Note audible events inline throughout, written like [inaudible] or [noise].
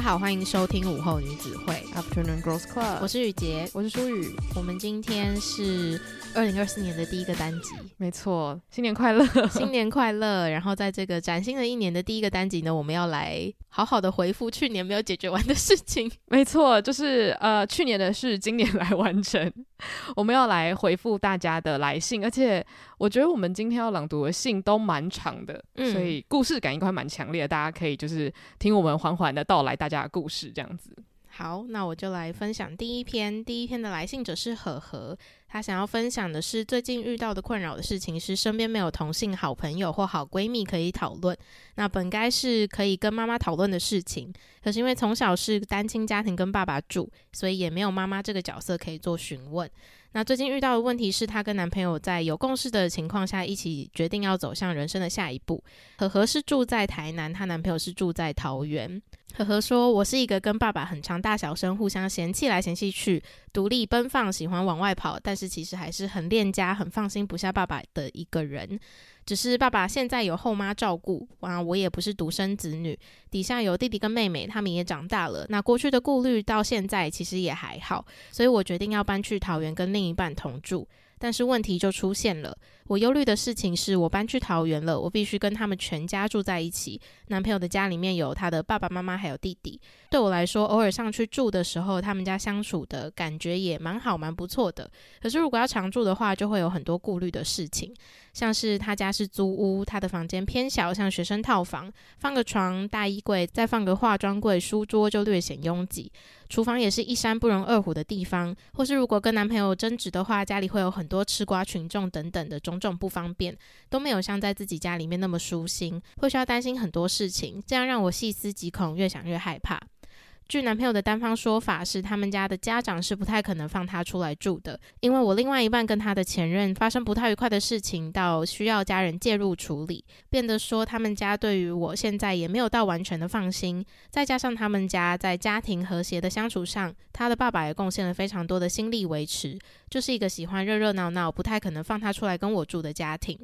家好，欢迎收听午后女子会 Afternoon Girls Club。我是雨洁，我是舒雨。我们今天是二零二四年的第一个单集，没错，[laughs] 新年快乐，新年快乐。然后在这个崭新的一年的第一个单集呢，我们要来好好的回复去年没有解决完的事情。没错，就是呃去年的事，今年来完成。我们要来回复大家的来信，而且我觉得我们今天要朗读的信都蛮长的，嗯、所以故事感应该会蛮强烈的。大家可以就是听我们缓缓的到来大家的故事，这样子。好，那我就来分享第一篇。第一篇的来信者是何何，他想要分享的是最近遇到的困扰的事情是身边没有同性好朋友或好闺蜜可以讨论。那本该是可以跟妈妈讨论的事情，可是因为从小是单亲家庭跟爸爸住，所以也没有妈妈这个角色可以做询问。那最近遇到的问题是，她跟男朋友在有共识的情况下，一起决定要走向人生的下一步。何何是住在台南，她男朋友是住在桃园。何何说：“我是一个跟爸爸很常大小声互相嫌弃来嫌弃去，独立奔放，喜欢往外跑，但是其实还是很恋家、很放心不下爸爸的一个人。”只是爸爸现在有后妈照顾，啊，我也不是独生子女，底下有弟弟跟妹妹，他们也长大了。那过去的顾虑到现在其实也还好，所以我决定要搬去桃园跟另一半同住。但是问题就出现了，我忧虑的事情是我搬去桃园了，我必须跟他们全家住在一起。男朋友的家里面有他的爸爸妈妈还有弟弟，对我来说，偶尔上去住的时候，他们家相处的感觉也蛮好蛮不错的。可是如果要常住的话，就会有很多顾虑的事情，像是他家是租屋，他的房间偏小，像学生套房，放个床、大衣柜，再放个化妆柜、书桌就略显拥挤。厨房也是一山不容二虎的地方，或是如果跟男朋友争执的话，家里会有很多吃瓜群众等等的种种不方便，都没有像在自己家里面那么舒心，会需要担心很多事情，这样让我细思极恐，越想越害怕。据男朋友的单方说法是，他们家的家长是不太可能放他出来住的，因为我另外一半跟他的前任发生不太愉快的事情，到需要家人介入处理，变得说他们家对于我现在也没有到完全的放心。再加上他们家在家庭和谐的相处上，他的爸爸也贡献了非常多的心力维持，就是一个喜欢热热闹闹、不太可能放他出来跟我住的家庭。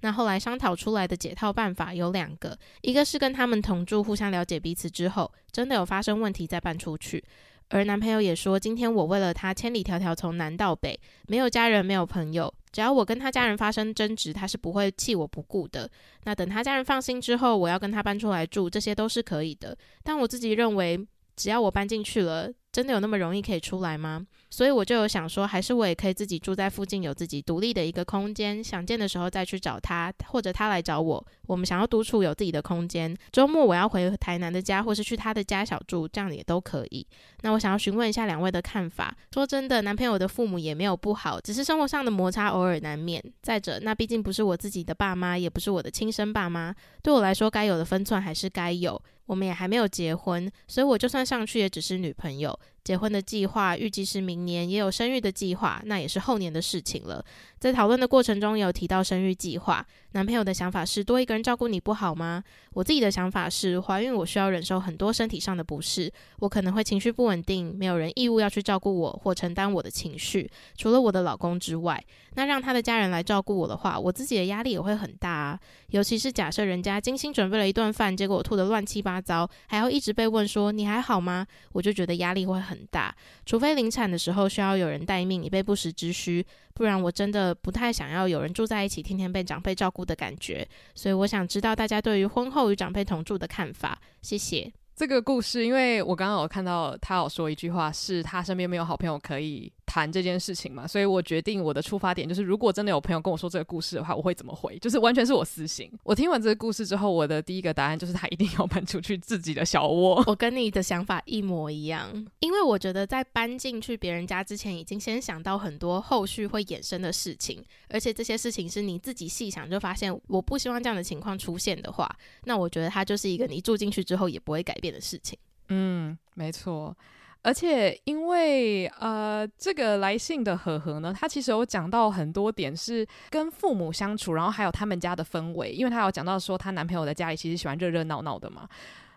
那后来商讨出来的解套办法有两个，一个是跟他们同住，互相了解彼此之后，真的有发生问题再搬出去。而男朋友也说，今天我为了他千里迢迢从南到北，没有家人，没有朋友，只要我跟他家人发生争执，他是不会弃我不顾的。那等他家人放心之后，我要跟他搬出来住，这些都是可以的。但我自己认为，只要我搬进去了，真的有那么容易可以出来吗？所以我就有想说，还是我也可以自己住在附近，有自己独立的一个空间，想见的时候再去找他，或者他来找我。我们想要独处，有自己的空间。周末我要回台南的家，或是去他的家小住，这样也都可以。那我想要询问一下两位的看法。说真的，男朋友的父母也没有不好，只是生活上的摩擦偶尔难免。再者，那毕竟不是我自己的爸妈，也不是我的亲生爸妈，对我来说，该有的分寸还是该有。我们也还没有结婚，所以我就算上去，也只是女朋友。结婚的计划预计是明年，也有生育的计划，那也是后年的事情了。在讨论的过程中，有提到生育计划。男朋友的想法是多一个人照顾你不好吗？我自己的想法是，怀孕我需要忍受很多身体上的不适，我可能会情绪不稳定，没有人义务要去照顾我或承担我的情绪，除了我的老公之外。那让他的家人来照顾我的话，我自己的压力也会很大啊。尤其是假设人家精心准备了一顿饭，结果我吐得乱七八糟，还要一直被问说你还好吗？我就觉得压力会很很大。除非临产的时候需要有人待命，以备不时之需，不然我真的不太想要有人住在一起，天天被长辈照顾的感觉。所以我想知道大家对于婚后与长辈同住的看法。谢谢。这个故事，因为我刚刚有看到他有说一句话，是他身边没有好朋友可以谈这件事情嘛，所以我决定我的出发点就是，如果真的有朋友跟我说这个故事的话，我会怎么回？就是完全是我私心。我听完这个故事之后，我的第一个答案就是他一定要搬出去自己的小窝。我跟你的想法一模一样，因为我觉得在搬进去别人家之前，已经先想到很多后续会衍生的事情，而且这些事情是你自己细想就发现，我不希望这样的情况出现的话，那我觉得它就是一个你住进去之后也不会改变的事情。嗯，没错。而且，因为呃，这个来信的和和呢，他其实有讲到很多点是跟父母相处，然后还有他们家的氛围，因为他有讲到说，她男朋友在家里其实喜欢热热闹闹的嘛。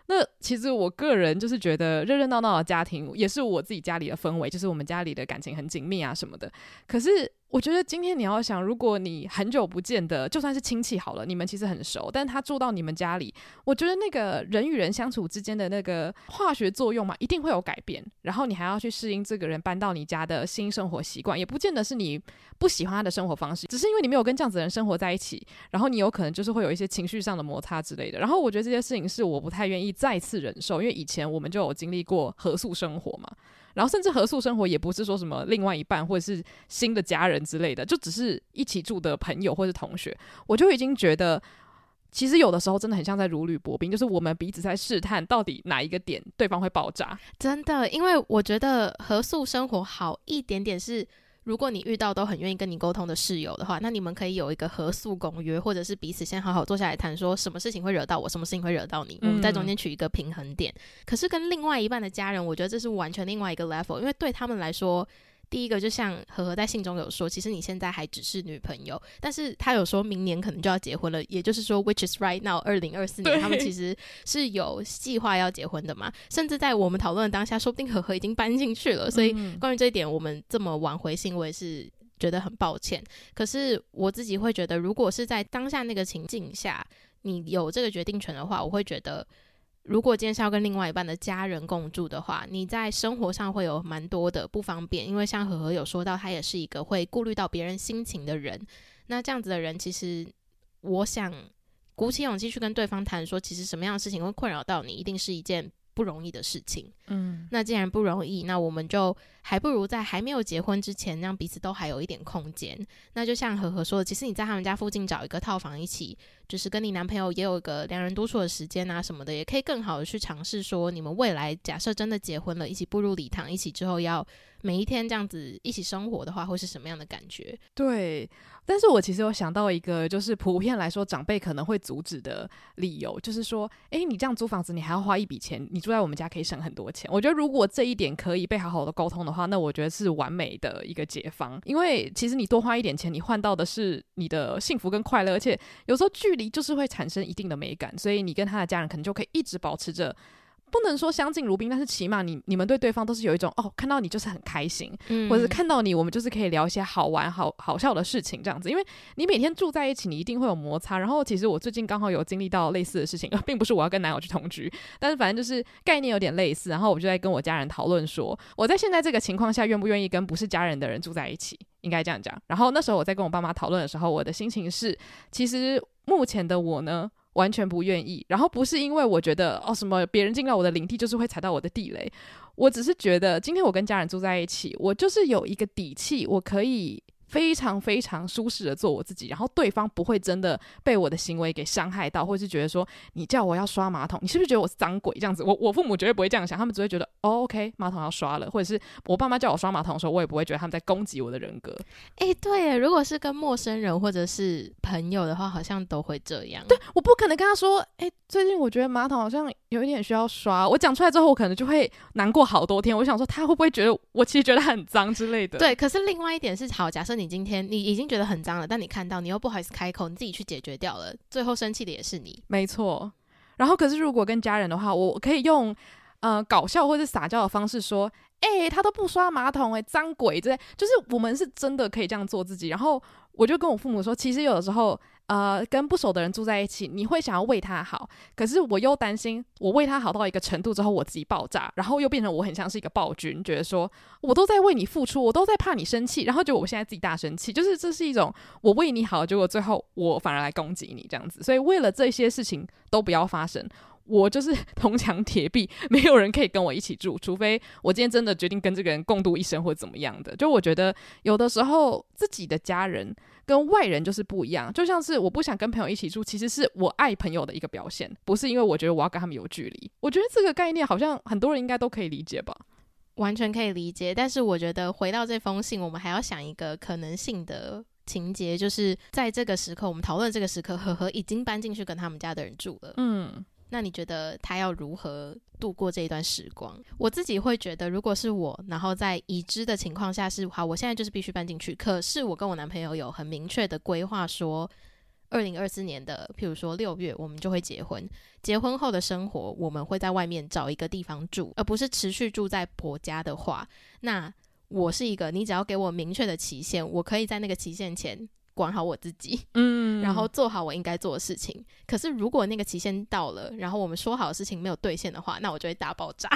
那其实我个人就是觉得热热闹闹的家庭也是我自己家里的氛围，就是我们家里的感情很紧密啊什么的。可是。我觉得今天你要想，如果你很久不见的，就算是亲戚好了，你们其实很熟，但他住到你们家里，我觉得那个人与人相处之间的那个化学作用嘛，一定会有改变。然后你还要去适应这个人搬到你家的新生活习惯，也不见得是你不喜欢他的生活方式，只是因为你没有跟这样子的人生活在一起，然后你有可能就是会有一些情绪上的摩擦之类的。然后我觉得这些事情是我不太愿意再次忍受，因为以前我们就有经历过合宿生活嘛。然后甚至合宿生活也不是说什么另外一半或者是新的家人之类的，就只是一起住的朋友或是同学，我就已经觉得，其实有的时候真的很像在如履薄冰，就是我们彼此在试探到底哪一个点对方会爆炸。真的，因为我觉得合宿生活好一点点是。如果你遇到都很愿意跟你沟通的室友的话，那你们可以有一个合宿公约，或者是彼此先好好坐下来谈，说什么事情会惹到我，什么事情会惹到你，我们在中间取一个平衡点。可是跟另外一半的家人，我觉得这是完全另外一个 level，因为对他们来说。第一个就像何何在信中有说，其实你现在还只是女朋友，但是他有说明年可能就要结婚了，也就是说，which is right now，二零二四年他们其实是有计划要结婚的嘛，甚至在我们讨论的当下，说不定何何已经搬进去了，所以关于这一点，我们这么晚回信，我也是觉得很抱歉。可是我自己会觉得，如果是在当下那个情境下，你有这个决定权的话，我会觉得。如果今天是要跟另外一半的家人共住的话，你在生活上会有蛮多的不方便，因为像何何有说到，他也是一个会顾虑到别人心情的人。那这样子的人，其实我想鼓起勇气去跟对方谈说，其实什么样的事情会困扰到你，一定是一件不容易的事情。嗯，那既然不容易，那我们就还不如在还没有结婚之前，让彼此都还有一点空间。那就像和和说的，其实你在他们家附近找一个套房一起。就是跟你男朋友也有一个两人独处的时间啊，什么的，也可以更好的去尝试说，你们未来假设真的结婚了，一起步入礼堂，一起之后要每一天这样子一起生活的话，会是什么样的感觉？对，但是我其实有想到一个，就是普遍来说长辈可能会阻止的理由，就是说，诶，你这样租房子，你还要花一笔钱，你住在我们家可以省很多钱。我觉得如果这一点可以被好好的沟通的话，那我觉得是完美的一个解方，因为其实你多花一点钱，你换到的是你的幸福跟快乐，而且有时候距离就是会产生一定的美感，所以你跟他的家人可能就可以一直保持着，不能说相敬如宾，但是起码你你们对对方都是有一种哦，看到你就是很开心，嗯，或者是看到你，我们就是可以聊一些好玩好好笑的事情这样子。因为你每天住在一起，你一定会有摩擦。然后其实我最近刚好有经历到类似的事情，呃，并不是我要跟男友去同居，但是反正就是概念有点类似。然后我就在跟我家人讨论说，我在现在这个情况下，愿不愿意跟不是家人的人住在一起？应该这样讲。然后那时候我在跟我爸妈讨论的时候，我的心情是，其实目前的我呢，完全不愿意。然后不是因为我觉得哦什么别人进到我的领地就是会踩到我的地雷，我只是觉得今天我跟家人住在一起，我就是有一个底气，我可以。非常非常舒适的做我自己，然后对方不会真的被我的行为给伤害到，或是觉得说你叫我要刷马桶，你是不是觉得我是脏鬼这样子？我我父母绝对不会这样想，他们只会觉得哦，OK，马桶要刷了，或者是我爸妈叫我刷马桶的时候，我也不会觉得他们在攻击我的人格。诶，对，如果是跟陌生人或者是朋友的话，好像都会这样。对，我不可能跟他说，诶，最近我觉得马桶好像有一点需要刷。我讲出来之后，我可能就会难过好多天。我想说，他会不会觉得我其实觉得很脏之类的？对，可是另外一点是，好，假设你你今天你已经。觉得很脏了，但你看到你又不好意思开口，你自己去解决掉了，最后生气的也是你。没错。然后可是如果跟家人的话，我可以用呃搞笑或者撒娇的方式说：“哎、他都不刷马桶、欸，哎，脏鬼！”之类就是我们是真的可以这样做自己。然后我就跟我父母说，其实有的时候。呃，跟不熟的人住在一起，你会想要为他好，可是我又担心，我为他好到一个程度之后，我自己爆炸，然后又变成我很像是一个暴君，觉得说我都在为你付出，我都在怕你生气，然后就我现在自己大生气，就是这是一种我为你好，结果最后我反而来攻击你这样子，所以为了这些事情都不要发生。我就是 [laughs] 铜墙铁壁，没有人可以跟我一起住，除非我今天真的决定跟这个人共度一生或怎么样的。就我觉得有的时候自己的家人跟外人就是不一样，就像是我不想跟朋友一起住，其实是我爱朋友的一个表现，不是因为我觉得我要跟他们有距离。我觉得这个概念好像很多人应该都可以理解吧。完全可以理解，但是我觉得回到这封信，我们还要想一个可能性的情节，就是在这个时刻，我们讨论这个时刻，何何已经搬进去跟他们家的人住了。嗯，那你觉得他要如何度过这一段时光？我自己会觉得，如果是我，然后在已知的情况下是好，我现在就是必须搬进去，可是我跟我男朋友有很明确的规划说。二零二四年的，譬如说六月，我们就会结婚。结婚后的生活，我们会在外面找一个地方住，而不是持续住在婆家的话。那我是一个，你只要给我明确的期限，我可以在那个期限前管好我自己，[laughs] 嗯，然后做好我应该做的事情。可是如果那个期限到了，然后我们说好的事情没有兑现的话，那我就会大爆炸。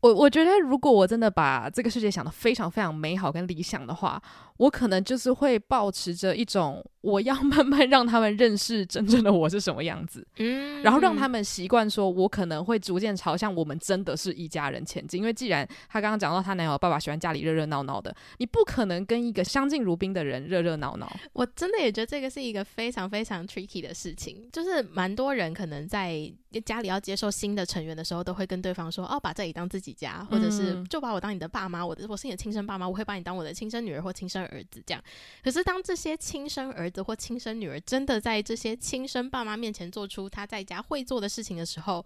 我我觉得，如果我真的把这个世界想得非常非常美好跟理想的话，我可能就是会保持着一种。我要 [laughs] 慢慢让他们认识真正的我是什么样子，嗯，然后让他们习惯说，我可能会逐渐朝向我们真的是一家人前进。因为既然他刚刚讲到他男友爸爸喜欢家里热热闹闹的，你不可能跟一个相敬如宾的人热热闹闹。我真的也觉得这个是一个非常非常 tricky 的事情，就是蛮多人可能在家里要接受新的成员的时候，都会跟对方说，哦，把这里当自己家，或者是就把我当你的爸妈，我的我是你的亲生爸妈，我会把你当我的亲生女儿或亲生儿子这样。可是当这些亲生儿子或亲生女儿真的在这些亲生爸妈面前做出他在家会做的事情的时候，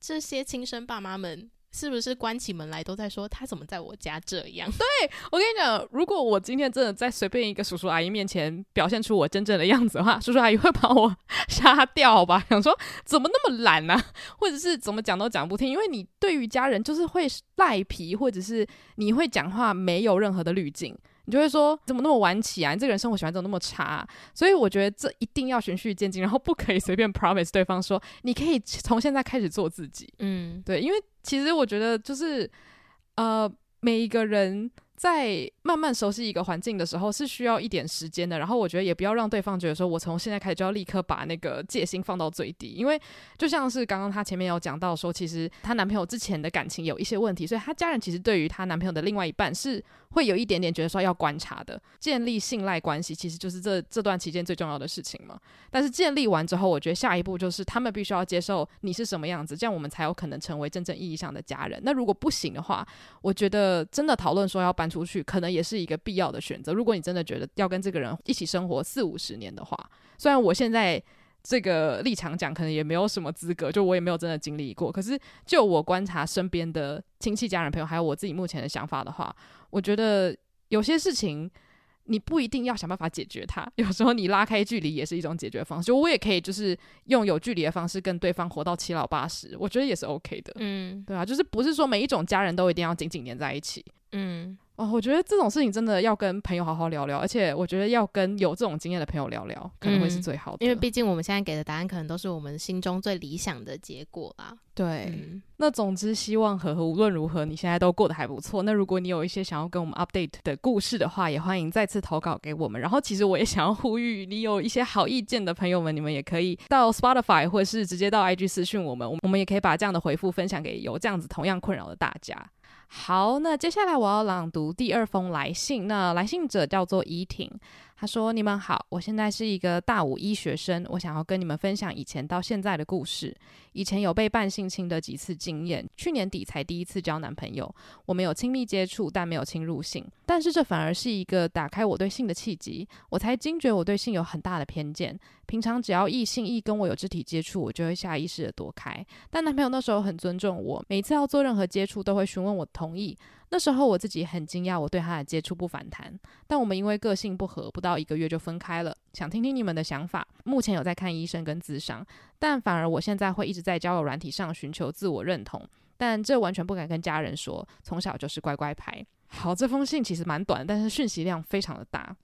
这些亲生爸妈们是不是关起门来都在说他怎么在我家这样？[laughs] 对，我跟你讲，如果我今天真的在随便一个叔叔阿姨面前表现出我真正的样子的话，叔叔阿姨会把我 [laughs] 杀掉吧？想说怎么那么懒呢、或者是怎么讲都讲不听？因为你对于家人就是会赖皮，或者是你会讲话没有任何的滤镜。你就会说怎么那么晚起啊？你这个人生活习惯怎么那么差啊？所以我觉得这一定要循序渐进，然后不可以随便 promise 对方说你可以从现在开始做自己。嗯，对，因为其实我觉得就是呃，每一个人。在慢慢熟悉一个环境的时候，是需要一点时间的。然后我觉得也不要让对方觉得说，我从现在开始就要立刻把那个戒心放到最低。因为就像是刚刚她前面有讲到说，其实她男朋友之前的感情有一些问题，所以她家人其实对于她男朋友的另外一半是会有一点点觉得说要观察的。建立信赖关系其实就是这这段期间最重要的事情嘛。但是建立完之后，我觉得下一步就是他们必须要接受你是什么样子，这样我们才有可能成为真正意义上的家人。那如果不行的话，我觉得真的讨论说要搬出去，可能也是一个必要的选择。如果你真的觉得要跟这个人一起生活四五十年的话，虽然我现在这个立场讲，可能也没有什么资格，就我也没有真的经历过。可是就我观察身边的亲戚、家人、朋友，还有我自己目前的想法的话，我觉得有些事情。你不一定要想办法解决它，[laughs] 有时候你拉开距离也是一种解决方式。就我也可以就是用有距离的方式跟对方活到七老八十，我觉得也是 OK 的。嗯，对啊，就是不是说每一种家人都一定要紧紧黏在一起。嗯。哦，我觉得这种事情真的要跟朋友好好聊聊，而且我觉得要跟有这种经验的朋友聊聊，可能会是最好的。嗯，因为毕竟我们现在给的答案，可能都是我们心中最理想的结果啦。对，嗯，那总之希望和和无论如何，你现在都过得还不错。那如果你有一些想要跟我们 update 的故事的话，也欢迎再次投稿给我们。然后，其实我也想要呼吁，你有一些好意见的朋友们，你们也可以到 Spotify 或者是直接到 IG 私讯我们，我们也可以把这样的回复分享给有这样子同样困扰的大家。好，那接下来我要朗读第二封来信。那来信者叫做怡婷。他说：“你们好，我现在是一个大五医学生，我想要跟你们分享以前到现在的故事。以前有被半性侵的几次经验，去年底才第一次交男朋友。我们有亲密接触，但没有侵入性。但是这反而是一个打开我对性的契机。我才惊觉我对性有很大的偏见。平常只要异性一跟我有肢体接触，我就会下意识的躲开。但男朋友那时候很尊重我，每次要做任何接触都会询问我同意。”那时候我自己很惊讶，我对他的接触不反弹，但我们因为个性不合，不到一个月就分开了。想听听你们的想法。目前有在看医生跟咨商，但反而我现在会一直在交友软体上寻求自我认同，但这完全不敢跟家人说。从小就是乖乖牌。[laughs] 好，这封信其实蛮短，但是讯息量非常的大。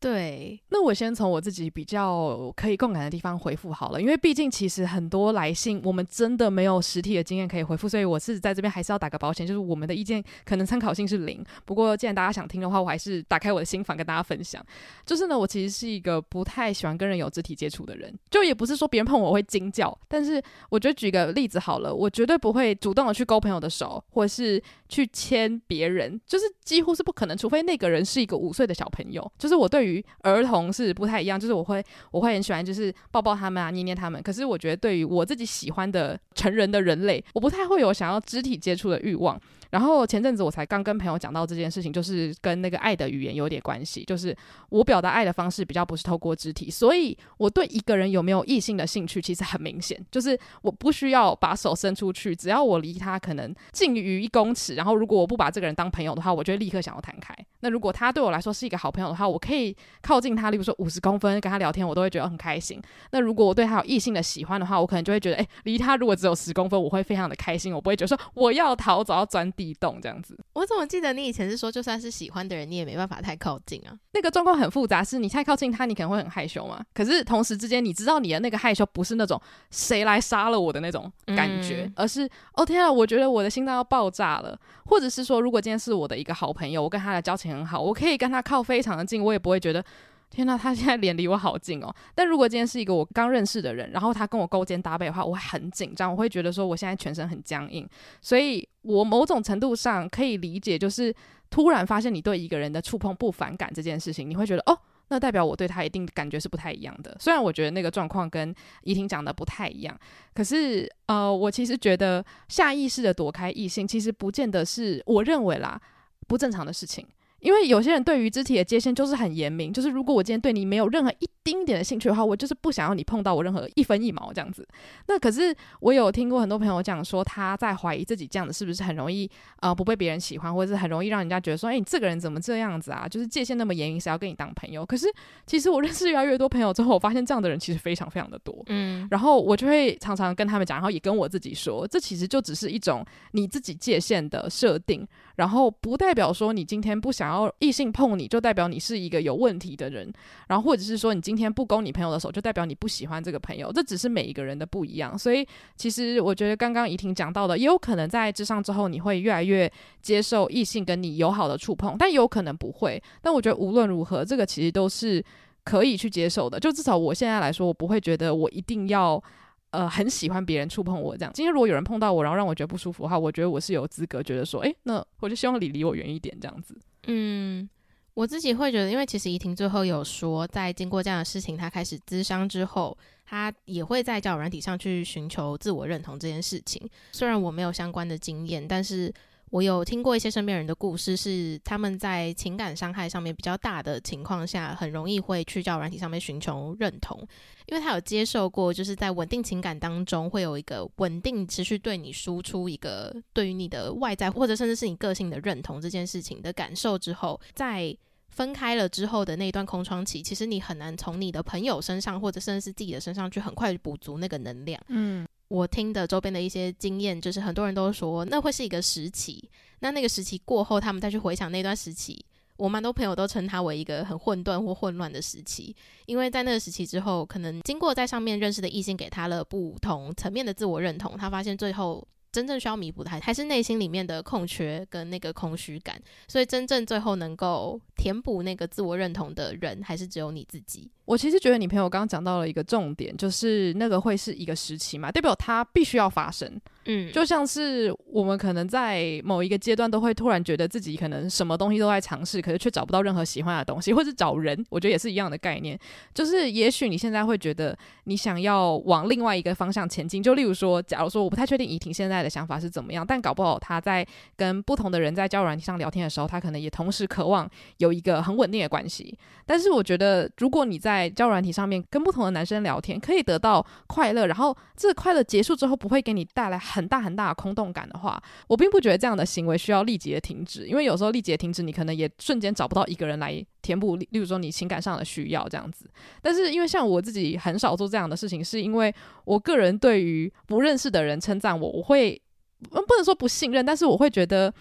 对，那我先从我自己比较可以共感的地方回复好了，因为毕竟其实很多来信我们真的没有实体的经验可以回复，所以我是在这边还是要打个保险，就是我们的意见可能参考性是零。不过既然大家想听的话，我还是打开我的心房跟大家分享。就是呢，我其实是一个不太喜欢跟人有肢体接触的人，就也不是说别人碰我会惊叫，但是我觉得举个例子好了，我绝对不会主动的去勾朋友的手，或是去牵别人，就是几乎是不可能，除非那个人是一个五岁的小朋友，就是我对于。于儿童是不太一样，就是我会我会很喜欢，就是抱抱他们啊，捏捏他们。可是我觉得对于我自己喜欢的成人的人类，我不太会有想要肢体接触的欲望。然后前阵子我才刚跟朋友讲到这件事情，就是跟那个爱的语言有点关系。就是我表达爱的方式比较不是透过肢体，所以我对一个人有没有异性的兴趣其实很明显，就是我不需要把手伸出去，只要我离他可能近于一公尺，然后如果我不把这个人当朋友的话，我就会立刻想要弹开。那如果他对我来说是一个好朋友的话，我可以靠近他，例如说五十公分跟他聊天，我都会觉得很开心。那如果我对他有异性的喜欢的话，我可能就会觉得，诶，离他如果只有十公分，我会非常的开心，我不会觉得说我要逃走要钻地洞这样子。我怎么记得你以前是说，就算是喜欢的人，你也没办法太靠近啊？那个状况很复杂，是你太靠近他，你可能会很害羞嘛。可是同时之间，你知道你的那个害羞不是那种谁来杀了我的那种感觉，嗯、而是哦天啊，我觉得我的心脏要爆炸了。或者是说，如果今天是我的一个好朋友，我跟他的交情很好，我可以跟他靠非常的近，我也不会觉得。天呐，他现在脸离我好近哦！但如果今天是一个我刚认识的人，然后他跟我勾肩搭背的话，我会很紧张，我会觉得说我现在全身很僵硬。所以我某种程度上可以理解，就是突然发现你对一个人的触碰不反感这件事情，你会觉得哦，那代表我对他一定感觉是不太一样的。虽然我觉得那个状况跟怡婷讲的不太一样，可是呃，我其实觉得下意识的躲开异性，其实不见得是我认为啦不正常的事情。因为有些人对于肢体的界限就是很严明，就是如果我今天对你没有任何一丁点的兴趣的话，我就是不想要你碰到我任何一分一毛这样子。那可是我有听过很多朋友讲说，他在怀疑自己这样子是不是很容易呃不被别人喜欢，或者是很容易让人家觉得说，哎，你这个人怎么这样子啊？就是界限那么严明，谁要跟你当朋友？可是其实我认识越来越多朋友之后，我发现这样的人其实非常非常的多。嗯，然后我就会常常跟他们讲，然后也跟我自己说，这其实就只是一种你自己界限的设定。然后不代表说你今天不想要异性碰你，就代表你是一个有问题的人。然后或者是说你今天不勾你朋友的手，就代表你不喜欢这个朋友。这只是每一个人的不一样。所以其实我觉得刚刚怡婷讲到的，也有可能在咨商之后，你会越来越接受异性跟你友好的触碰，但也有可能不会。但我觉得无论如何，这个其实都是可以去接受的。就至少我现在来说，我不会觉得我一定要。呃，很喜欢别人触碰我这样。今天如果有人碰到我，然后让我觉得不舒服的话，我觉得我是有资格觉得说，诶，那我就希望你离我远一点这样子。嗯，我自己会觉得，因为其实怡婷最后有说，在经过这样的事情，她开始咨商之后，她也会在交友软体上去寻求自我认同这件事情。虽然我没有相关的经验，但是。我有听过一些身边人的故事，是他们在情感伤害上面比较大的情况下，很容易会去交友软体上面寻求认同，因为他有接受过，就是在稳定情感当中会有一个稳定持续对你输出一个对于你的外在或者甚至是你个性的认同这件事情的感受之后，在分开了之后的那一段空窗期，其实你很难从你的朋友身上或者甚至是自己的身上去很快补足那个能量，嗯。我听的周边的一些经验，就是很多人都说那会是一个时期，那那个时期过后，他们再去回想那段时期，我蛮多朋友都称它为一个很混沌或混乱的时期，因为在那个时期之后，可能经过在上面认识的异性给他了不同层面的自我认同，他发现最后真正需要弥补的还还是内心里面的空缺跟那个空虚感，所以真正最后能够填补那个自我认同的人，还是只有你自己。我其实觉得你朋友刚刚讲到了一个重点，就是那个会是一个时期嘛，代表它必须要发生。嗯，就像是我们可能在某一个阶段都会突然觉得自己可能什么东西都在尝试，可是却找不到任何喜欢的东西，或是找人，我觉得也是一样的概念。就是也许你现在会觉得你想要往另外一个方向前进，就例如说，假如说我不太确定怡婷现在的想法是怎么样，但搞不好她在跟不同的人在交友软体上聊天的时候，她可能也同时渴望有一个很稳定的关系。但是我觉得，如果你在交友软体上面跟不同的男生聊天，可以得到快乐，然后这个快乐结束之后不会给你带来很大很大的空洞感的话，我并不觉得这样的行为需要立即的停止，因为有时候立即停止，你可能也瞬间找不到一个人来填补，例如说你情感上的需要这样子。但是因为像我自己很少做这样的事情，是因为我个人对于不认识的人称赞我，我会不能说不信任，但是我会觉得。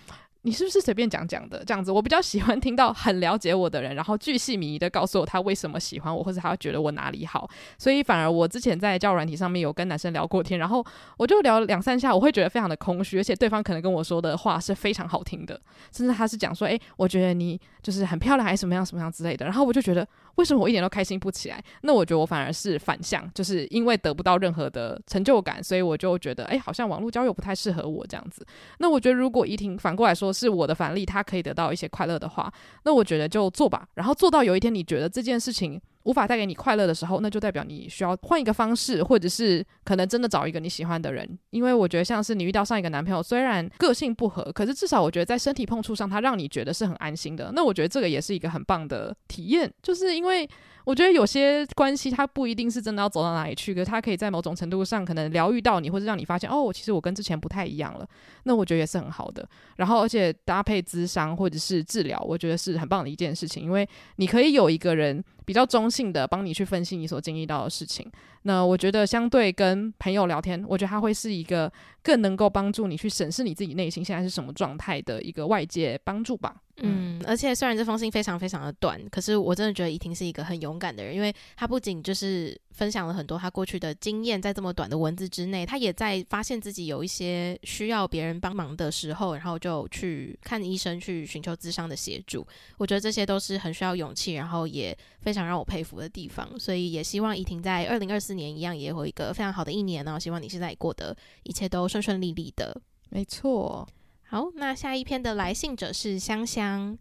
你是不是随便讲讲的这样子？我比较喜欢听到很了解我的人，然后巨细靡遗的告诉我他为什么喜欢我，或者他觉得我哪里好。所以反而我之前在交友软体上面有跟男生聊过天，然后我就聊两三下，我会觉得非常的空虚，而且对方可能跟我说的话是非常好听的，甚至他是讲说，诶，我觉得你就是很漂亮，还是什么样什么样之类的。然后我就觉得，为什么我一点都开心不起来？那我觉得我反而是反向，就是因为得不到任何的成就感，所以我就觉得，诶，好像网络交友不太适合我这样子。那我觉得如果怡婷反过来说，是我的反例，她可以得到一些快乐的话，那我觉得就做吧。然后做到有一天你觉得这件事情无法带给你快乐的时候，那就代表你需要换一个方式，或者是可能真的找一个你喜欢的人。因为我觉得像是你遇到上一个男朋友，虽然个性不合，可是至少我觉得在身体碰触上，他让你觉得是很安心的。那我觉得这个也是一个很棒的体验，就是因为。我觉得有些关系，它不一定是真的要走到哪里去，可是它可以在某种程度上可能疗愈到你，或者让你发现，哦，其实我跟之前不太一样了。那我觉得也是很好的。然后，而且搭配咨商或者是治疗，我觉得是很棒的一件事情，因为你可以有一个人比较中性的帮你去分析你所经历到的事情。那我觉得相对跟朋友聊天，我觉得它会是一个更能够帮助你去审视你自己内心现在是什么状态的一个外界帮助吧。嗯，而且虽然这封信非常非常的短，可是我真的觉得怡婷是一个很勇敢的人，因为她不仅就是分享了很多她过去的经验，在这么短的文字之内，她也在发现自己有一些需要别人帮忙的时候，然后就去看医生，去寻求咨商的协助。我觉得这些都是很需要勇气，然后也非常让我佩服的地方。所以也希望怡婷在二零二四年一样也有一个非常好的一年呢。希望你现在过得一切都顺顺利利的。没错。好，那下一篇的来信者是香香，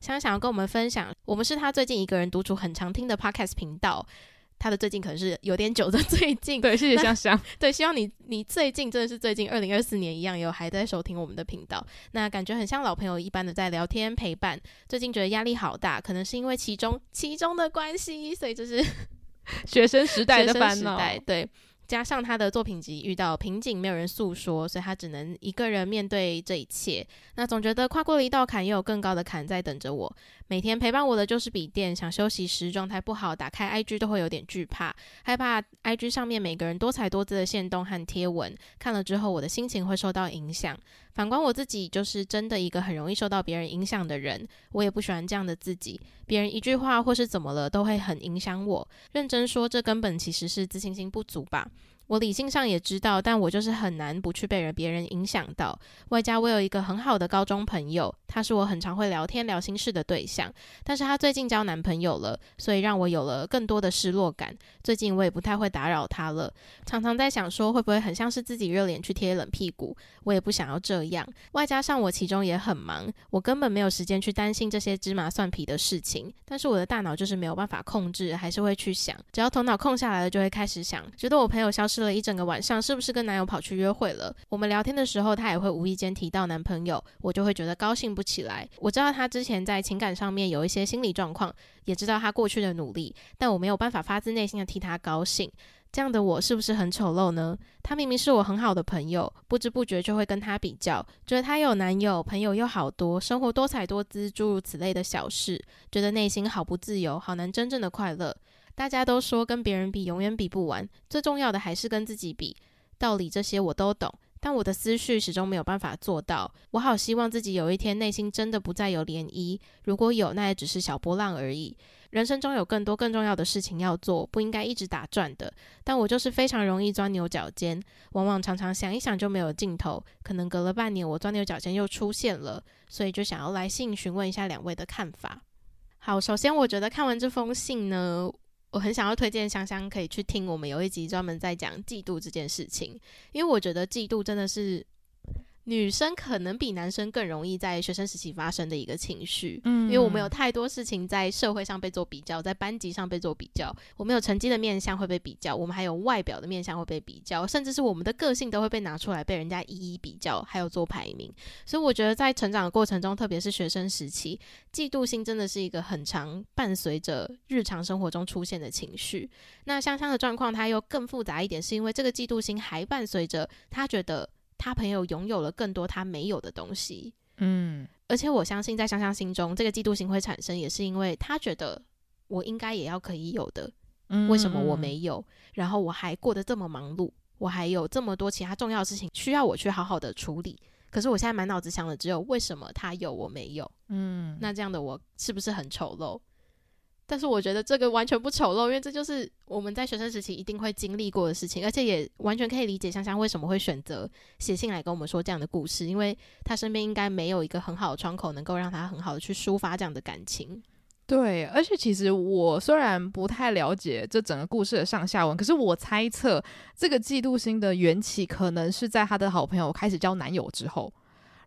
香香要跟我们分享，我们是他最近一个人独处很常听的 podcast 频道，他的最近可能是有点久的最近，对，谢谢香香，[laughs] 对，希望你你最近真的是最近二零二四年一样有还在收听我们的频道，那感觉很像老朋友一般的在聊天陪伴，最近觉得压力好大，可能是因为其中其中的关系，所以就是 [laughs] 学生时代的烦恼，对。加上他的作品集遇到瓶颈，没有人诉说，所以他只能一个人面对这一切。那总觉得跨过了一道坎，也有更高的坎在等着我。每天陪伴我的就是笔电，想休息时状态不好，打开 IG 都会有点惧怕，害怕 IG 上面每个人多彩多姿的线动和贴文，看了之后我的心情会受到影响。反观我自己，就是真的一个很容易受到别人影响的人，我也不喜欢这样的自己。别人一句话或是怎么了，都会很影响我。认真说，这根本其实是自信心不足吧。我理性上也知道，但我就是很难不去被人别人影响到。外加我有一个很好的高中朋友，他是我很常会聊天聊心事的对象，但是他最近交男朋友了，所以让我有了更多的失落感。最近我也不太会打扰他了，常常在想说会不会很像是自己热脸去贴冷屁股，我也不想要这样。外加上我其中也很忙，我根本没有时间去担心这些芝麻蒜皮的事情，但是我的大脑就是没有办法控制，还是会去想。只要头脑空下来了，就会开始想，觉得我朋友消失了一整个晚上，是不是跟男友跑去约会了？我们聊天的时候，他也会无意间提到男朋友，我就会觉得高兴不起来。我知道他之前在情感上面有一些心理状况，也知道他过去的努力，但我没有办法发自内心的替他高兴。这样的我是不是很丑陋呢？他明明是我很好的朋友，不知不觉就会跟他比较，觉得他有男友，朋友又好多，生活多彩多姿，诸如此类的小事，觉得内心好不自由，好难真正的快乐。大家都说跟别人比永远比不完，最重要的还是跟自己比。道理这些我都懂，但我的思绪始终没有办法做到。我好希望自己有一天内心真的不再有涟漪，如果有，那也只是小波浪而已。人生中有更多更重要的事情要做，不应该一直打转的。但我就是非常容易钻牛角尖，往往常常想一想就没有尽头。可能隔了半年，我钻牛角尖又出现了，所以就想要来信询问一下两位的看法。好，首先我觉得看完这封信呢。我很想要推荐香香可以去听我们有一集专门在讲嫉妒这件事情，因为我觉得嫉妒真的是。女生可能比男生更容易在学生时期发生的一个情绪，嗯，因为我们有太多事情在社会上被做比较，在班级上被做比较，我们有成绩的面相会被比较，我们还有外表的面相会被比较，甚至是我们的个性都会被拿出来被人家一一比较，还有做排名。所以我觉得在成长的过程中，特别是学生时期，嫉妒心真的是一个很常伴随着日常生活中出现的情绪。那香香的状况，它又更复杂一点，是因为这个嫉妒心还伴随着他觉得。他朋友拥有了更多他没有的东西，嗯，而且我相信在香香心中，这个嫉妒心会产生，也是因为他觉得我应该也要可以有的，嗯，为什么我没有？然后我还过得这么忙碌，我还有这么多其他重要的事情需要我去好好的处理，可是我现在满脑子想的只有为什么他有我没有？嗯，那这样的我是不是很丑陋？但是我觉得这个完全不丑陋，因为这就是我们在学生时期一定会经历过的事情，而且也完全可以理解香香为什么会选择写信来跟我们说这样的故事，因为他身边应该没有一个很好的窗口，能够让他很好的去抒发这样的感情。对，而且其实我虽然不太了解这整个故事的上下文，可是我猜测这个嫉妒心的缘起可能是在他的好朋友开始交男友之后。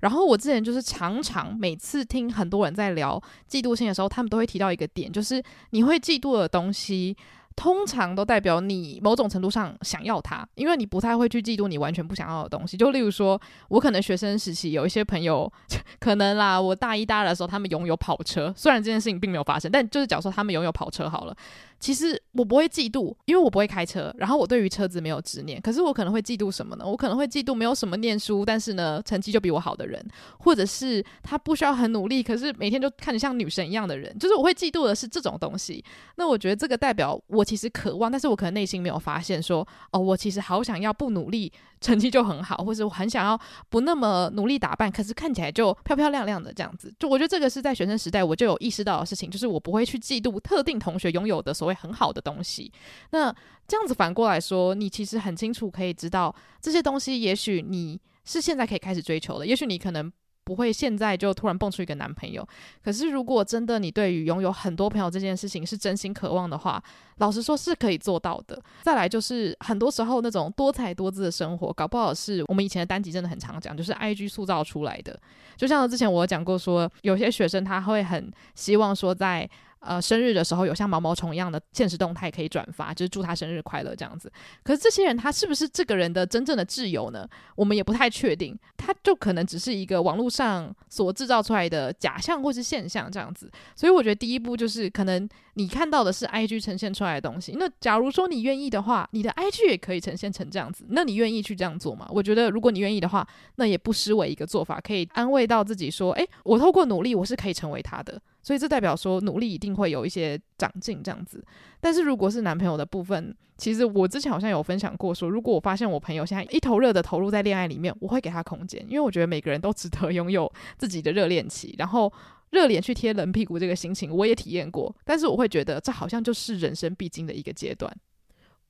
然后我之前就是常常每次听很多人在聊嫉妒心的时候，他们都会提到一个点，就是你会嫉妒的东西。通常都代表你某种程度上想要它，因为你不太会去嫉妒你完全不想要的东西。就例如说，我可能学生时期有一些朋友，[laughs] 可能啦，我大一大二的时候他们拥有跑车，虽然这件事情并没有发生，但就是假如说他们拥有跑车好了。其实我不会嫉妒，因为我不会开车，然后我对于车子没有执念。可是我可能会嫉妒什么呢？我可能会嫉妒没有什么念书，但是呢成绩就比我好的人，或者是他不需要很努力，可是每天就看着像女神一样的人。就是我会嫉妒的是这种东西。那我觉得这个代表我其实渴望，但是我可能内心没有发现说，哦，我其实好想要不努力，成绩就很好，或者我很想要不那么努力打扮，可是看起来就漂漂亮亮的这样子。就我觉得这个是在学生时代我就有意识到的事情，就是我不会去嫉妒特定同学拥有的所谓。很好的东西，那这样子反过来说，你其实很清楚可以知道这些东西，也许你是现在可以开始追求的，也许你可能不会现在就突然蹦出一个男朋友。可是如果真的你对于拥有很多朋友这件事情是真心渴望的话，老实说是可以做到的。再来就是很多时候那种多彩多姿的生活，搞不好是我们以前的单集真的很常讲，就是 IG 塑造出来的。就像之前我有讲过说，有些学生他会很希望说在。呃，生日的时候有像毛毛虫一样的现实动态可以转发，就是祝他生日快乐这样子。可是这些人他是不是这个人的真正的挚友呢？我们也不太确定，他就可能只是一个网络上所制造出来的假象或是现象这样子。所以我觉得第一步就是，可能你看到的是 IG 呈现出来的东西。那假如说你愿意的话，你的 IG 也可以呈现成这样子。那你愿意去这样做吗？我觉得如果你愿意的话，那也不失为一个做法，可以安慰到自己说，诶，我透过努力，我是可以成为他的。所以这代表说努力一定会有一些长进这样子，但是如果是男朋友的部分，其实我之前好像有分享过说，如果我发现我朋友现在一头热的投入在恋爱里面，我会给他空间，因为我觉得每个人都值得拥有自己的热恋期，然后热脸去贴冷屁股这个心情我也体验过，但是我会觉得这好像就是人生必经的一个阶段。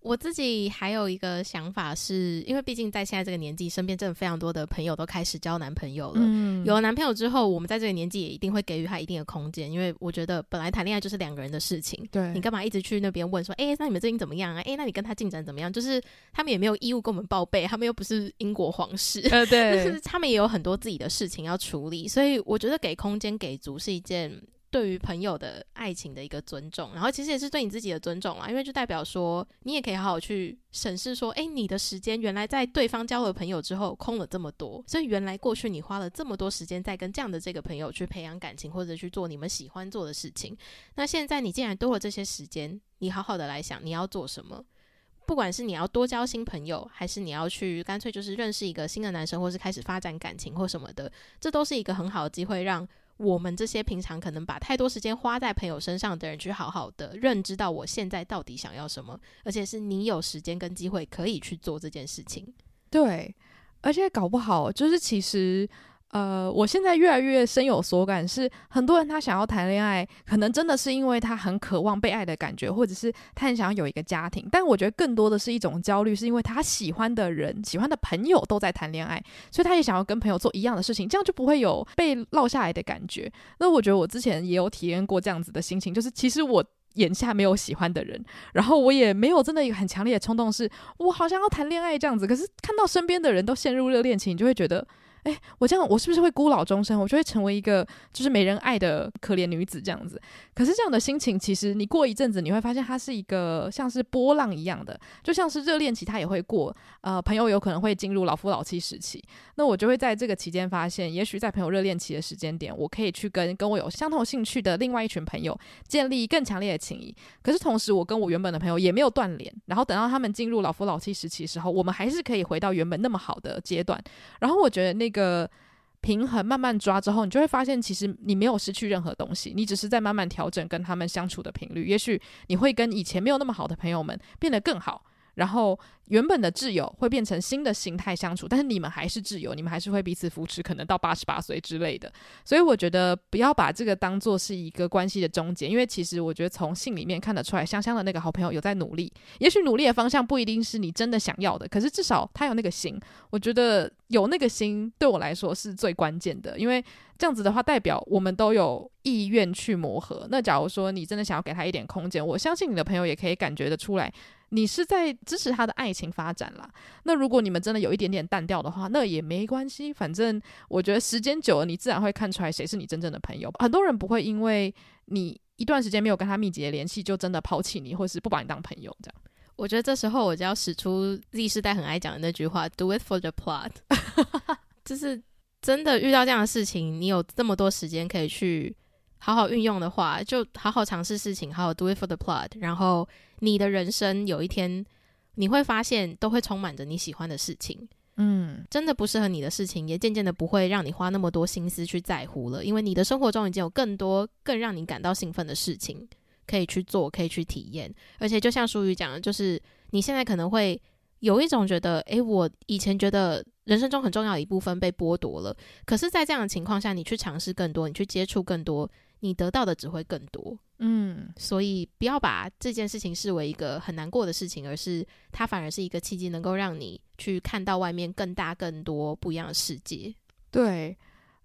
我自己还有一个想法是，因为毕竟在现在这个年纪，身边真的非常多的朋友都开始交男朋友了。嗯，有了男朋友之后，我们在这个年纪也一定会给予他一定的空间，因为我觉得本来谈恋爱就是两个人的事情。对，你干嘛一直去那边问说，哎、欸，那你们最近怎么样啊？哎、欸，那你跟他进展怎么样？就是他们也没有义务跟我们报备，他们又不是英国皇室。呃，对，就是他们也有很多自己的事情要处理，所以我觉得给空间给足是一件。对于朋友的爱情的一个尊重，然后其实也是对你自己的尊重啦，因为就代表说你也可以好好去审视说，诶，你的时间原来在对方交了朋友之后空了这么多，所以原来过去你花了这么多时间在跟这样的这个朋友去培养感情，或者去做你们喜欢做的事情，那现在你既然多了这些时间，你好好的来想你要做什么，不管是你要多交新朋友，还是你要去干脆就是认识一个新的男生，或是开始发展感情或什么的，这都是一个很好的机会让。我们这些平常可能把太多时间花在朋友身上的人，去好好的认知到我现在到底想要什么，而且是你有时间跟机会可以去做这件事情。对，而且搞不好就是其实。呃，我现在越来越深有所感，是很多人他想要谈恋爱，可能真的是因为他很渴望被爱的感觉，或者是他很想要有一个家庭。但我觉得更多的是一种焦虑，是因为他喜欢的人、喜欢的朋友都在谈恋爱，所以他也想要跟朋友做一样的事情，这样就不会有被落下来的感觉。那我觉得我之前也有体验过这样子的心情，就是其实我眼下没有喜欢的人，然后我也没有真的一个很强烈的冲动，是我好像要谈恋爱这样子。可是看到身边的人都陷入热恋期，你就会觉得。哎，我这样，我是不是会孤老终生？我就会成为一个就是没人爱的可怜女子这样子。可是这样的心情，其实你过一阵子，你会发现它是一个像是波浪一样的，就像是热恋期，它也会过。呃，朋友有可能会进入老夫老妻时期，那我就会在这个期间发现，也许在朋友热恋期的时间点，我可以去跟跟我有相同兴趣的另外一群朋友建立更强烈的情谊。可是同时，我跟我原本的朋友也没有断联。然后等到他们进入老夫老妻时期的时候，我们还是可以回到原本那么好的阶段。然后我觉得那个。平衡慢慢抓之后，你就会发现，其实你没有失去任何东西，你只是在慢慢调整跟他们相处的频率。也许你会跟以前没有那么好的朋友们变得更好，然后原本的挚友会变成新的形态相处，但是你们还是挚友，你们还是会彼此扶持，可能到八十八岁之类的。所以我觉得不要把这个当做是一个关系的终结，因为其实我觉得从信里面看得出来，香香的那个好朋友有在努力，也许努力的方向不一定是你真的想要的，可是至少他有那个心。我觉得有那个心对我来说是最关键的，因为这样子的话代表我们都有意愿去磨合。那假如说你真的想要给他一点空间，我相信你的朋友也可以感觉得出来。你是在支持他的爱情发展啦。那如果你们真的有一点点淡掉的话，那也没关系。反正我觉得时间久了，你自然会看出来谁是你真正的朋友。很多人不会因为你一段时间没有跟他密集的联系，就真的抛弃你，或是不把你当朋友这样。我觉得这时候我就要使出 Z 世代很爱讲的那句话：“Do it for the plot。[laughs] ”就是真的遇到这样的事情，你有这么多时间可以去。好好运用的话，就好好尝试事情，好好 do it for the plot。然后你的人生有一天你会发现，都会充满着你喜欢的事情。嗯，真的不适合你的事情，也渐渐的不会让你花那么多心思去在乎了，因为你的生活中已经有更多更让你感到兴奋的事情可以去做，可以去体验。而且就像书宇讲的，就是你现在可能会有一种觉得，诶，我以前觉得人生中很重要的一部分被剥夺了。可是，在这样的情况下，你去尝试更多，你去接触更多。你得到的只会更多，嗯，所以不要把这件事情视为一个很难过的事情，而是它反而是一个契机，能够让你去看到外面更大、更多不一样的世界。对，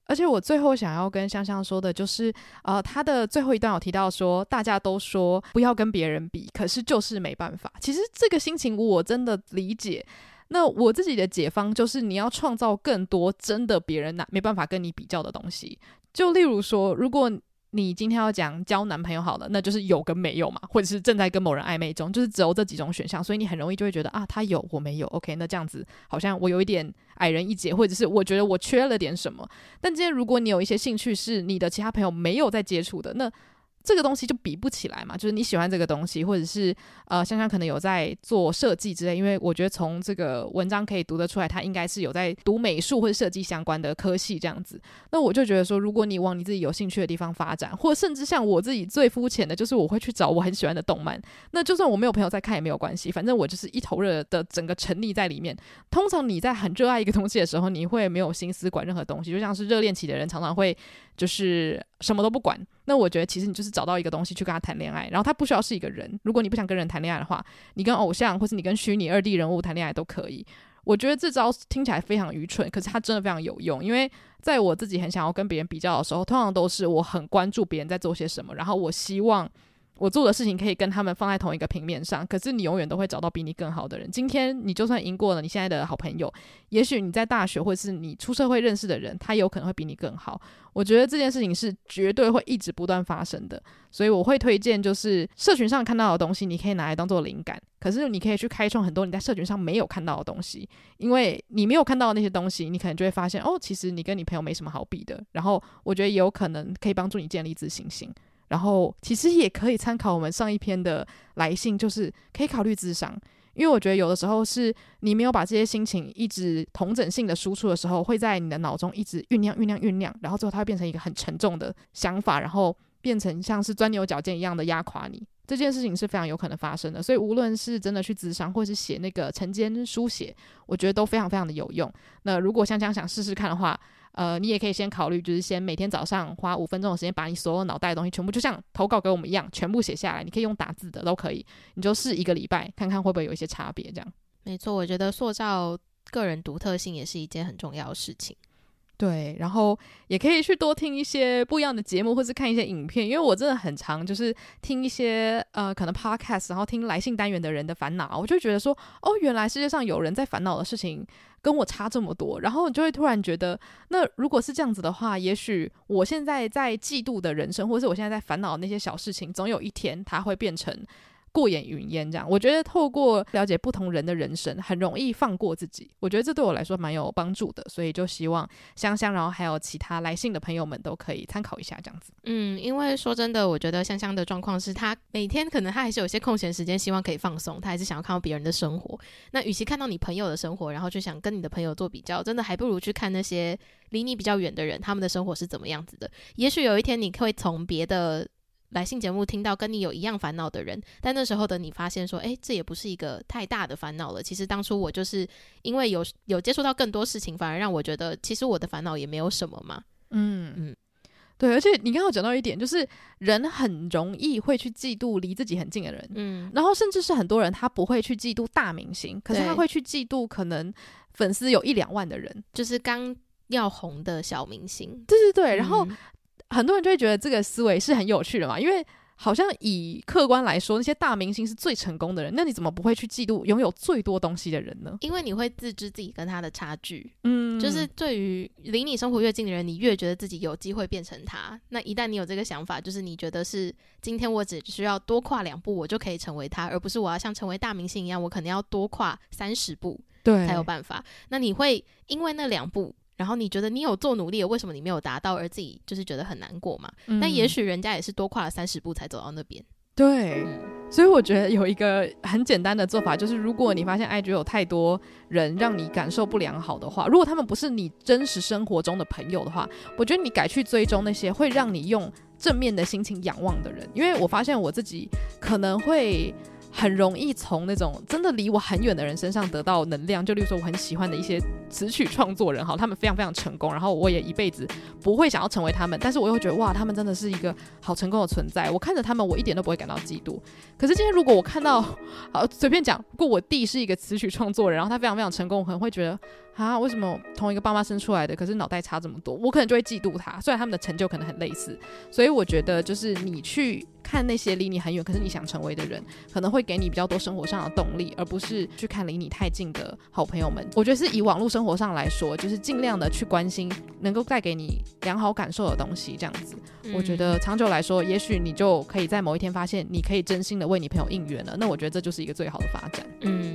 而且我最后想要跟香香说的就是，呃，他的最后一段有提到说，大家都说不要跟别人比，可是就是没办法。其实这个心情我真的理解。那我自己的解方就是，你要创造更多真的别人拿没办法跟你比较的东西。就例如说，如果你今天要讲交男朋友好了，那就是有跟没有嘛，或者是正在跟某人暧昧中，就是只有这几种选项，所以你很容易就会觉得啊，他有我没有，OK，那这样子好像我有一点矮人一截，或者是我觉得我缺了点什么。但今天如果你有一些兴趣是你的其他朋友没有在接触的，那这个东西就比不起来嘛，就是你喜欢这个东西，或者是呃，香香可能有在做设计之类，因为我觉得从这个文章可以读得出来，他应该是有在读美术或者设计相关的科系这样子。那我就觉得说，如果你往你自己有兴趣的地方发展，或甚至像我自己最肤浅的，就是我会去找我很喜欢的动漫。那就算我没有朋友在看也没有关系，反正我就是一头热的整个沉溺在里面。通常你在很热爱一个东西的时候，你会没有心思管任何东西，就像是热恋期的人常常会就是什么都不管。那我觉得其实你就是找到一个东西去跟他谈恋爱，然后他不需要是一个人。如果你不想跟人谈恋爱的话，你跟偶像或是你跟虚拟二 D 人物谈恋爱都可以。我觉得这招听起来非常愚蠢，可是它真的非常有用。因为在我自己很想要跟别人比较的时候，通常都是我很关注别人在做些什么，然后我希望。我做的事情可以跟他们放在同一个平面上，可是你永远都会找到比你更好的人。今天你就算赢过了你现在的好朋友，也许你在大学或是你出社会认识的人，他有可能会比你更好。我觉得这件事情是绝对会一直不断发生的，所以我会推荐，就是社群上看到的东西，你可以拿来当做灵感。可是你可以去开创很多你在社群上没有看到的东西，因为你没有看到的那些东西，你可能就会发现，哦，其实你跟你朋友没什么好比的。然后我觉得也有可能可以帮助你建立自信心。然后其实也可以参考我们上一篇的来信，就是可以考虑咨商，因为我觉得有的时候是你没有把这些心情一直同整性的输出的时候，会在你的脑中一直酝酿、酝酿、酝酿，然后最后它会变成一个很沉重的想法，然后变成像是钻牛角尖一样的压垮你。这件事情是非常有可能发生的，所以无论是真的去咨商，或是写那个晨间书写，我觉得都非常非常的有用。那如果香香想试试看的话，呃，你也可以先考虑，就是先每天早上花五分钟的时间，把你所有脑袋的东西全部，就像投稿给我们一样，全部写下来。你可以用打字的都可以，你就试一个礼拜，看看会不会有一些差别。这样没错，我觉得塑造个人独特性也是一件很重要的事情。对，然后也可以去多听一些不一样的节目，或是看一些影片，因为我真的很常就是听一些呃可能 podcast，然后听来信单元的人的烦恼，我就觉得说，哦，原来世界上有人在烦恼的事情跟我差这么多，然后你就会突然觉得，那如果是这样子的话，也许我现在在嫉妒的人生，或是我现在在烦恼那些小事情，总有一天它会变成。过眼云烟，这样我觉得透过了解不同人的人生，很容易放过自己。我觉得这对我来说蛮有帮助的，所以就希望香香，然后还有其他来信的朋友们都可以参考一下这样子。嗯，因为说真的，我觉得香香的状况是她每天可能她还是有些空闲时间，希望可以放松，她还是想要看到别人的生活。那与其看到你朋友的生活，然后就想跟你的朋友做比较，真的还不如去看那些离你比较远的人，他们的生活是怎么样子的。也许有一天你会从别的。来信节目听到跟你有一样烦恼的人，但那时候的你发现说，哎，这也不是一个太大的烦恼了。其实当初我就是因为有有接触到更多事情，反而让我觉得其实我的烦恼也没有什么嘛。嗯嗯，对，而且你刚刚讲到一点，就是人很容易会去嫉妒离自己很近的人，嗯，然后甚至是很多人他不会去嫉妒大明星，可是他会去嫉妒可能粉丝有一两万的人，就是刚要红的小明星。对对对，然后。嗯很多人就会觉得这个思维是很有趣的嘛，因为好像以客观来说，那些大明星是最成功的人，那你怎么不会去嫉妒拥有最多东西的人呢？因为你会自知自己跟他的差距，嗯，就是对于离你生活越近的人，你越觉得自己有机会变成他。那一旦你有这个想法，就是你觉得是今天我只需要多跨两步，我就可以成为他，而不是我要像成为大明星一样，我可能要多跨三十步，对，才有办法。那你会因为那两步。然后你觉得你有做努力了，为什么你没有达到，而自己就是觉得很难过嘛？嗯、但也许人家也是多跨了三十步才走到那边。对，所以我觉得有一个很简单的做法，就是如果你发现 IG 有太多人让你感受不良好的话，如果他们不是你真实生活中的朋友的话，我觉得你改去追踪那些会让你用正面的心情仰望的人，因为我发现我自己可能会。很容易从那种真的离我很远的人身上得到能量，就例如说我很喜欢的一些词曲创作人，哈，他们非常非常成功，然后我也一辈子不会想要成为他们，但是我又觉得哇，他们真的是一个好成功的存在，我看着他们，我一点都不会感到嫉妒。可是今天如果我看到，好随便讲，如果我弟是一个词曲创作人，然后他非常非常成功，我可能会觉得。啊，为什么同一个爸妈生出来的，可是脑袋差这么多？我可能就会嫉妒他，虽然他们的成就可能很类似。所以我觉得，就是你去看那些离你很远，可是你想成为的人，可能会给你比较多生活上的动力，而不是去看离你太近的好朋友们。我觉得是以网络生活上来说，就是尽量的去关心能够带给你良好感受的东西，这样子。嗯。我觉得长久来说，也许你就可以在某一天发现，你可以真心的为你朋友应援了。那我觉得这就是一个最好的发展。嗯。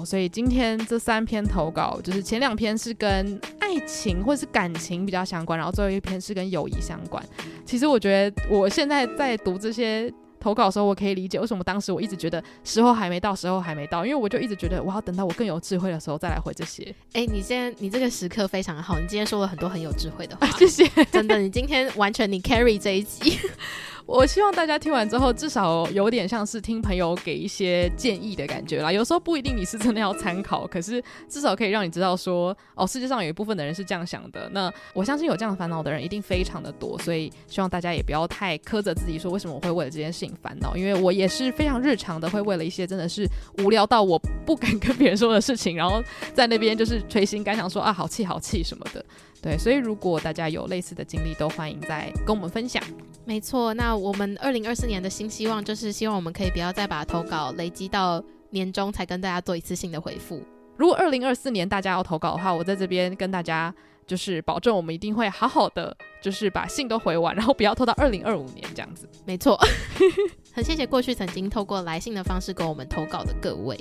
好，所以今天这三篇投稿，就是前两篇是跟爱情或是感情比较相关，然后最后一篇是跟友谊相关。其实我觉得我现在在读这些投稿的时候，我可以理解为什么当时我一直觉得时候还没到，时候还没到，因为我就一直觉得我要等到我更有智慧的时候再来回这些。哎、欸，你现在你这个时刻非常好，你今天说了很多很有智慧的话，[laughs] 谢谢，真的，你今天完全你 carry 这一集。[laughs] 我希望大家听完之后，至少有点像是听朋友给一些建议的感觉啦。有时候不一定你是真的要参考，可是至少可以让你知道说，哦，世界上有一部分的人是这样想的。那我相信有这样烦恼的人一定非常的多，所以希望大家也不要太苛责自己，说为什么我会为了这件事情烦恼。因为我也是非常日常的，会为了一些真的是无聊到我不敢跟别人说的事情，然后在那边就是捶心肝想说啊，好气好气什么的。对，所以如果大家有类似的经历，都欢迎再跟我们分享。没错，那我们二零二四年的新希望就是希望我们可以不要再把投稿累积到年终才跟大家做一次性的回复。如果二零二四年大家要投稿的话，我在这边跟大家就是保证，我们一定会好好的，就是把信都回完，然后不要拖到二零二五年这样子。没错，[laughs] 很谢谢过去曾经透过来信的方式跟我们投稿的各位。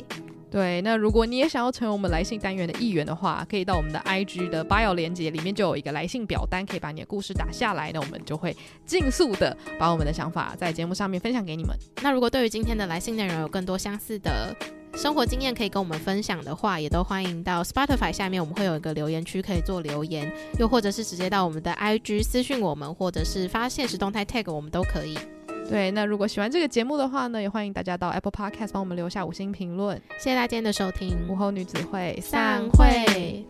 对，那如果你也想要成为我们来信单元的一员的话，可以到我们的 IG 的 bio 连接里面就有一个来信表单，可以把你的故事打下来，那我们就会尽速的把我们的想法在节目上面分享给你们。那如果对于今天的来信内容有更多相似的生活经验可以跟我们分享的话，也都欢迎到 Spotify 下面，我们会有一个留言区可以做留言，又或者是直接到我们的 IG 私讯我们，或者是发现实动态 tag 我们都可以。对，那如果喜欢这个节目的话呢，也欢迎大家到 Apple Podcast 帮我们留下五星评论。谢谢大家今天的收听，午后女子会散会。